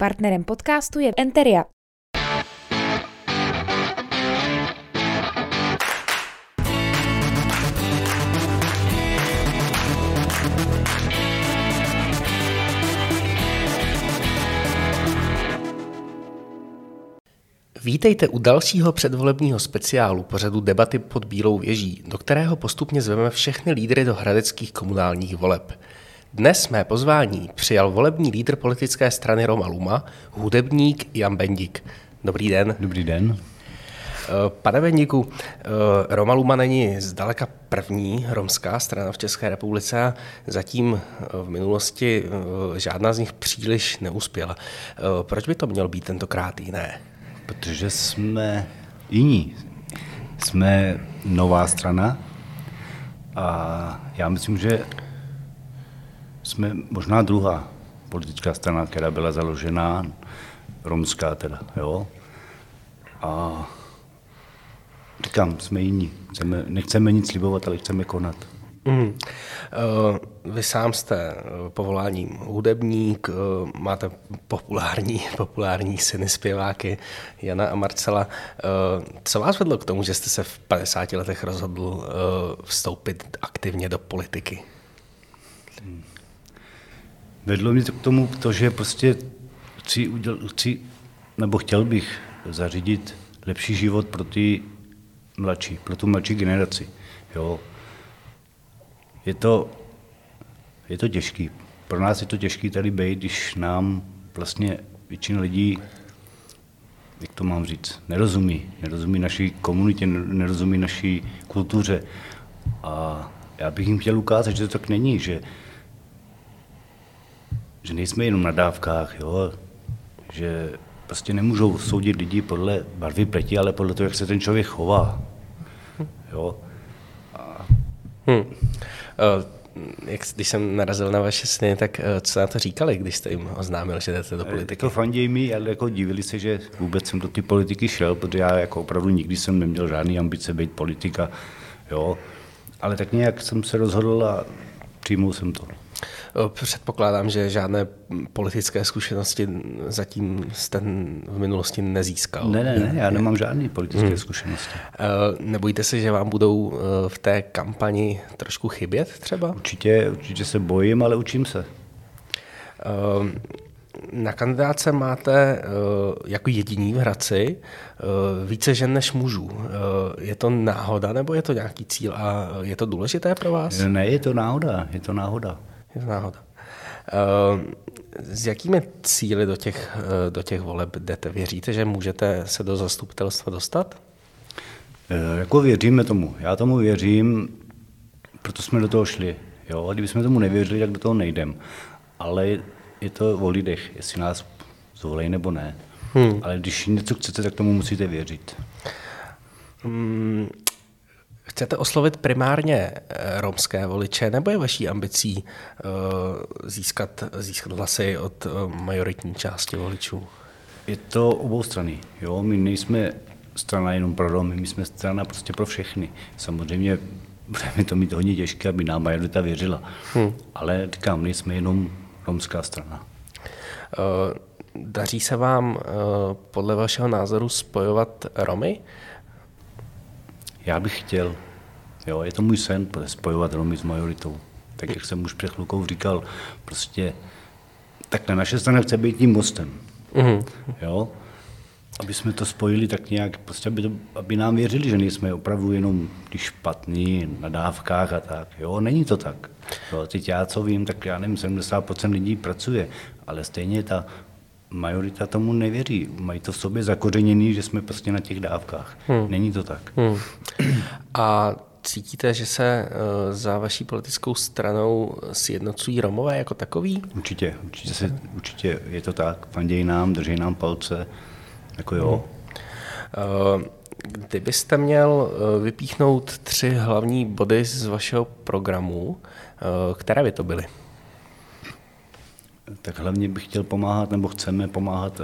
Partnerem podcastu je Enteria. Vítejte u dalšího předvolebního speciálu pořadu debaty pod Bílou věží, do kterého postupně zveme všechny lídry do hradeckých komunálních voleb. Dnes mé pozvání přijal volební lídr politické strany Roma Luma, hudebník Jan Bendik. Dobrý den. Dobrý den. Eh, pane Bendíku, eh, Roma Luma není zdaleka první romská strana v České republice a zatím eh, v minulosti žádná z nich příliš neuspěla. Proč by to mělo být tentokrát jiné? Protože jsme jiní. Jsme nová strana a já myslím, že jsme možná druhá politická strana, která byla založena, romská teda, jo. A říkám, jsme jiní. Chceme, nechceme nic slibovat, ale chceme konat. Mm. Vy sám jste eh, povoláním hudebník, eh, máte populární, populární syny zpěváky Jana a Marcela. Co vás vedlo k tomu, že jste se v 50 letech rozhodl vstoupit aktivně do politiky? Vedlo mě to k tomu, to, že prostě chci, uděl, chci, nebo chtěl bych zařídit lepší život pro ty mladší, pro tu mladší generaci. Jo. Je to, je to těžký. Pro nás je to těžký tady být, když nám vlastně většina lidí, jak to mám říct, nerozumí. Nerozumí naší komunitě, nerozumí naší kultuře. A já bych jim chtěl ukázat, že to tak není, že že nejsme jenom na dávkách, jo? že prostě nemůžou soudit lidi podle barvy pleti, ale podle toho, jak se ten člověk chová. Jo? A... Hmm. Uh, jak, když jsem narazil na vaše sny, tak uh, co na to říkali, když jste jim oznámil, že jdete do eh, politiky? To fandějí mi, ale jako divili se, že vůbec jsem do té politiky šel, protože já jako opravdu nikdy jsem neměl žádný ambice být politika. Jo? Ale tak nějak jsem se rozhodl a přijmul jsem to. Předpokládám, že žádné politické zkušenosti zatím jste v minulosti nezískal. Ne, ne, ne, já nemám žádné politické hmm. zkušenosti. Nebojíte se, že vám budou v té kampani trošku chybět třeba? Určitě, určitě se bojím, ale učím se. Na kandidáce máte jako jediný v Hradci více žen než mužů. Je to náhoda nebo je to nějaký cíl a je to důležité pro vás? Ne, je to náhoda, je to náhoda. Je to náhoda. Uh, s jakými cíly do těch, uh, do těch voleb jdete? Věříte, že můžete se do zastupitelstva dostat? Uh, jako věříme tomu. Já tomu věřím, proto jsme do toho šli. Jo? A kdybychom tomu nevěřili, tak do toho nejdem. Ale je to o lidech, jestli nás zvolej nebo ne. Hmm. Ale když něco chcete, tak tomu musíte věřit. Hmm, Chcete oslovit primárně eh, romské voliče, nebo je vaší ambicí uh, získat, získat hlasy od uh, majoritní části voličů? Je to obou strany. Jo? My nejsme strana jenom pro Romy, my jsme strana prostě pro všechny. Samozřejmě budeme to mít hodně těžké, aby nám majorita věřila. Hmm. Ale říkám, nejsme jenom romská strana. Daří se vám podle vašeho názoru spojovat Romy? Já bych chtěl. Jo, je to můj sen, spojovat Romy s majoritou. Tak jak jsem už před chvilkou říkal, prostě tak na naše strana chce být tím mostem. Mm-hmm. Jo? Aby jsme to spojili tak nějak, prostě aby, to, aby nám věřili, že nejsme opravdu jenom ty špatní na dávkách a tak. Jo, není to tak. Jo, teď já co vím, tak já nevím, 70% lidí pracuje, ale stejně ta majorita tomu nevěří. Mají to v sobě zakořeněný, že jsme prostě na těch dávkách. Hmm. Není to tak. Hmm. A cítíte, že se eh, za vaší politickou stranou sjednocují Romové jako takový? Určitě, určitě, se, určitě je to tak. Fandějí nám, drží nám palce, jako jo. Hmm. Kdybyste měl eh, vypíchnout tři hlavní body z vašeho programu, které by to byly? Tak hlavně bych chtěl pomáhat, nebo chceme pomáhat,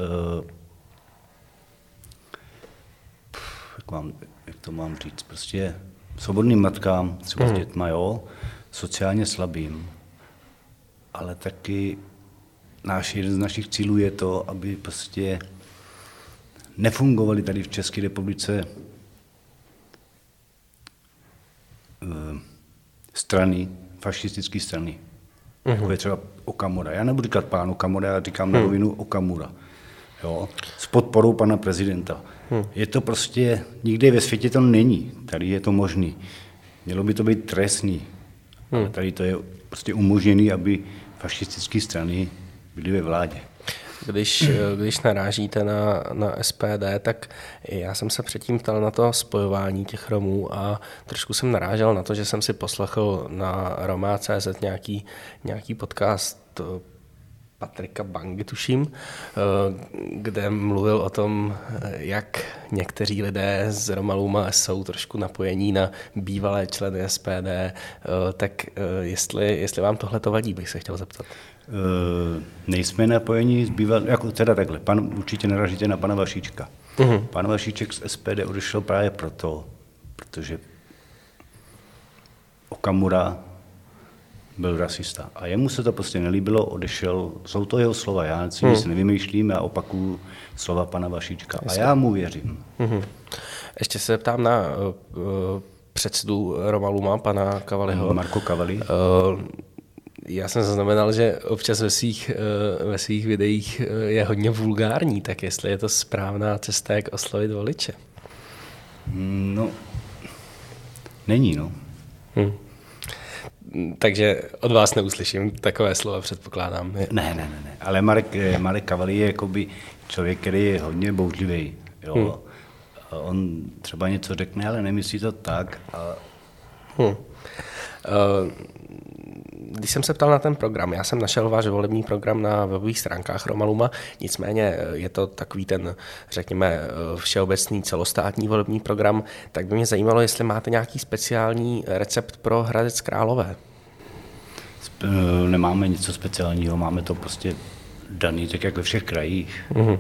jak, mám, jak to mám říct, prostě svobodným matkám, třeba hmm. s dětma, jo, sociálně slabým, ale taky náš, jeden z našich cílů je to, aby prostě nefungovaly tady v České republice eh, strany, fašistické strany. Mm-hmm. Jako je třeba Okamura. Já nebudu říkat pán Okamura, já říkám na rovinu Okamura. Jo? S podporou pana prezidenta. Hmm. Je to prostě, nikde ve světě to není. Tady je to možný. Mělo by to být trestný. Hmm. Ale tady to je prostě umožněné, aby fašistické strany byly ve vládě. Když, když narážíte na, na SPD, tak já jsem se předtím ptal na to spojování těch Romů a trošku jsem narážel na to, že jsem si poslechl na Roma.cz nějaký, nějaký podcast Patrika Bangy, tuším, eh, kde mluvil o tom, jak někteří lidé z Romaluma jsou trošku napojení na bývalé členy SPD. Eh, tak eh, jestli, jestli vám tohle to vadí, bych se chtěl zeptat. Uh, nejsme napojení, zbýval, jako teda takhle, pan, určitě naražíte na pana Vašíčka. Uh-huh. Pan Vašíček z SPD odešel právě proto, protože Okamura byl rasista. A jemu se to prostě nelíbilo, odešel, jsou to jeho slova, já si nic hmm. nevymýšlím, já opakuju slova pana Vašíčka. A já mu věřím. Hmm. Ještě se ptám na uh, předsedu Romaluma, pana Kavaliho. Marko Kavali. Uh, já jsem zaznamenal, že občas ve svých, ve svých videích je hodně vulgární, tak jestli je to správná cesta, jak oslovit voliče? No, není, no. Hmm takže od vás neuslyším takové slova, předpokládám. Ne, ne, ne, ne. ale Marek, eh, Marek Kavalí je jakoby člověk, který je hodně bouřlivý. Jo. Hmm. On třeba něco řekne, ale nemyslí to tak. A... Hmm. Uh, když jsem se ptal na ten program, já jsem našel váš volební program na webových stránkách Romaluma, nicméně je to takový ten, řekněme, všeobecný celostátní volební program, tak by mě zajímalo, jestli máte nějaký speciální recept pro Hradec Králové. Nemáme něco speciálního, máme to prostě daný, tak jak ve všech krajích. Mm-hmm.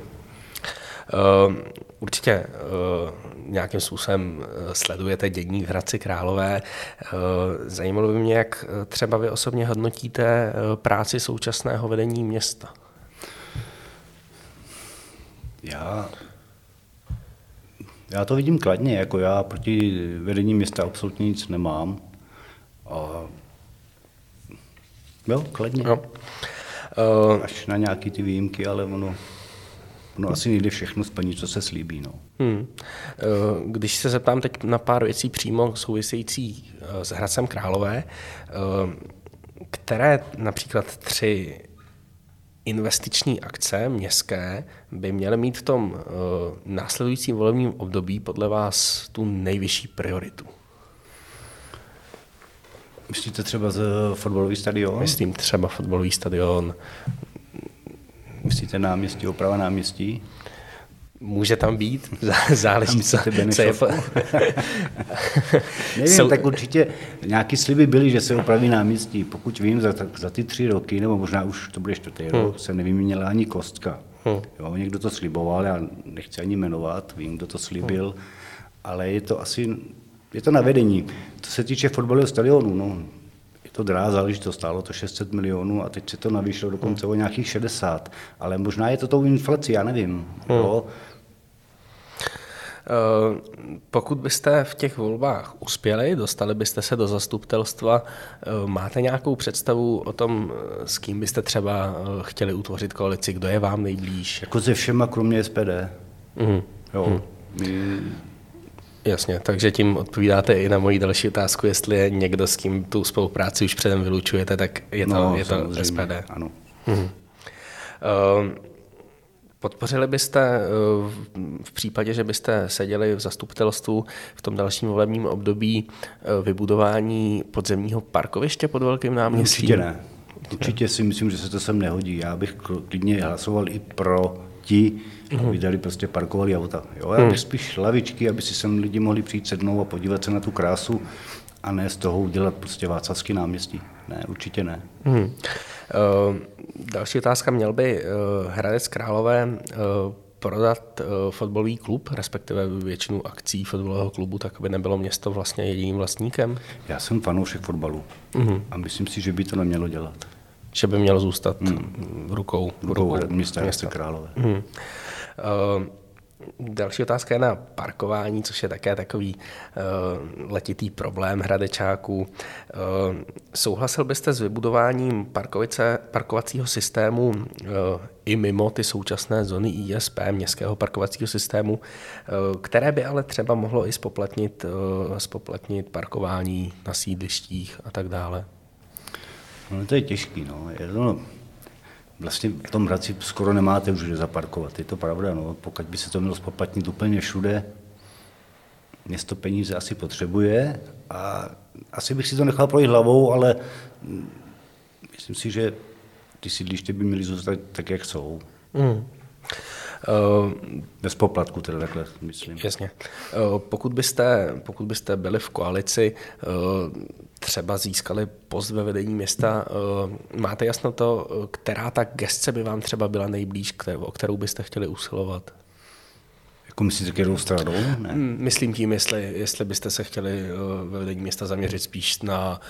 Uh, určitě uh, nějakým způsobem eh, sledujete dění v Hradci Králové. Zajímalo by mě, jak třeba vy osobně hodnotíte práci současného vedení města. Já, já to vidím kladně, jako já proti vedení města absolutně nic nemám. A jo, kladně. Jo. Až na nějaké ty výjimky, ale ono No asi nejde všechno splnit, co se slíbí. No. Hmm. Eh, když se zeptám teď na pár věcí přímo související eh, s Hradcem Králové, eh, které například tři investiční akce městské by měly mít v tom následujícím volebním období podle vás tu nejvyšší prioritu? Myslíte třeba z fotbalový stadion? Myslím třeba fotbalový stadion, Myslíte náměstí, oprava náměstí? Může tam být, záleží, co, co je... Nevím, Jsou... tak určitě nějaký sliby byly, že se opraví náměstí. Pokud vím, za, za ty tři roky, nebo možná už to bude čtvrtý hmm. rok, se nevyměnila ani kostka. Hmm. Jo, někdo to sliboval, já nechci ani jmenovat, vím, kdo to slibil, hmm. ale je to asi, je to na vedení. Co se týče fotbalového stadionu, no, to drahá záležitost, stálo to 600 milionů a teď se to navýšilo dokonce o nějakých 60. Ale možná je to tou inflací, já nevím. Hmm. Jo. Eh, pokud byste v těch volbách uspěli, dostali byste se do zastupitelstva, eh, máte nějakou představu o tom, eh, s kým byste třeba chtěli utvořit koalici, kdo je vám nejblíž? Jako se všema, kromě SPD. Mm. Jo. Mm. My Jasně, takže tím odpovídáte i na moji další otázku, jestli je někdo, s kým tu spolupráci už předem vylučujete, tak je to, no, je to SPD. Ano. Mhm. Uh, podpořili byste uh, v případě, že byste seděli v zastupitelstvu v tom dalším volebním období uh, vybudování podzemního parkoviště pod Velkým náměstím? Určitě ne. Určitě si myslím, že se to sem nehodí. Já bych klidně hlasoval i pro ti, mm. aby dali prostě parkovali auta. Jo? Já bych mm. spíš lavičky, aby si sem lidi mohli přijít sednout a podívat se na tu krásu a ne z toho udělat prostě Václavský náměstí. Ne, určitě ne. Mm. Uh, další otázka. Měl by uh, Hradec Králové uh, prodat uh, fotbalový klub, respektive většinu akcí fotbalového klubu, tak aby nebylo město vlastně jediným vlastníkem? Já jsem fanoušek fotbalu mm. a myslím si, že by to nemělo dělat. že by mělo zůstat hmm. v rukou, rukou, rukou města, města Králové. Hmm. Uh, Další otázka je na parkování, což je také takový uh, letitý problém hradečáků. Uh, souhlasil byste s vybudováním parkovice, parkovacího systému uh, i mimo ty současné zóny ISP, městského parkovacího systému, uh, které by ale třeba mohlo i spoplatnit, uh, spoplatnit parkování na sídlištích a tak dále? No, to je těžký. No. Je to, vlastně v tom Hradci skoro nemáte už kde zaparkovat. Je to pravda, no. pokud by se to mělo spoplatnit úplně všude, město peníze asi potřebuje a asi bych si to nechal projít hlavou, ale myslím si, že ty sídliště by měly zůstat tak, jak jsou. Mm. Uh, Bez poplatku teda takhle, myslím. Jasně. Uh, pokud, byste, pokud byste byli v koalici, uh, třeba získali post ve vedení města, máte jasno to, která ta gestce by vám třeba byla nejblíž, o kterou byste chtěli usilovat? Jako myslíte, kterou stranou? Ne. Hmm, myslím tím, jestli, jestli byste se chtěli ve vedení města zaměřit spíš na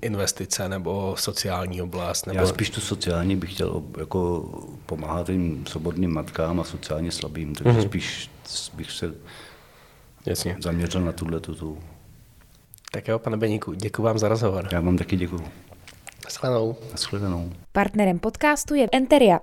investice nebo sociální oblast. Nebo... Já spíš tu sociální bych chtěl jako pomáhat těm svobodným matkám a sociálně slabým, takže mm-hmm. spíš bych se Jasně. zaměřil na tuhle tu. Tak jo, pane Beníku, děkuji vám za rozhovor. Já vám taky děkuji. Naschledanou. Naschledanou. Partnerem podcastu je Enteria,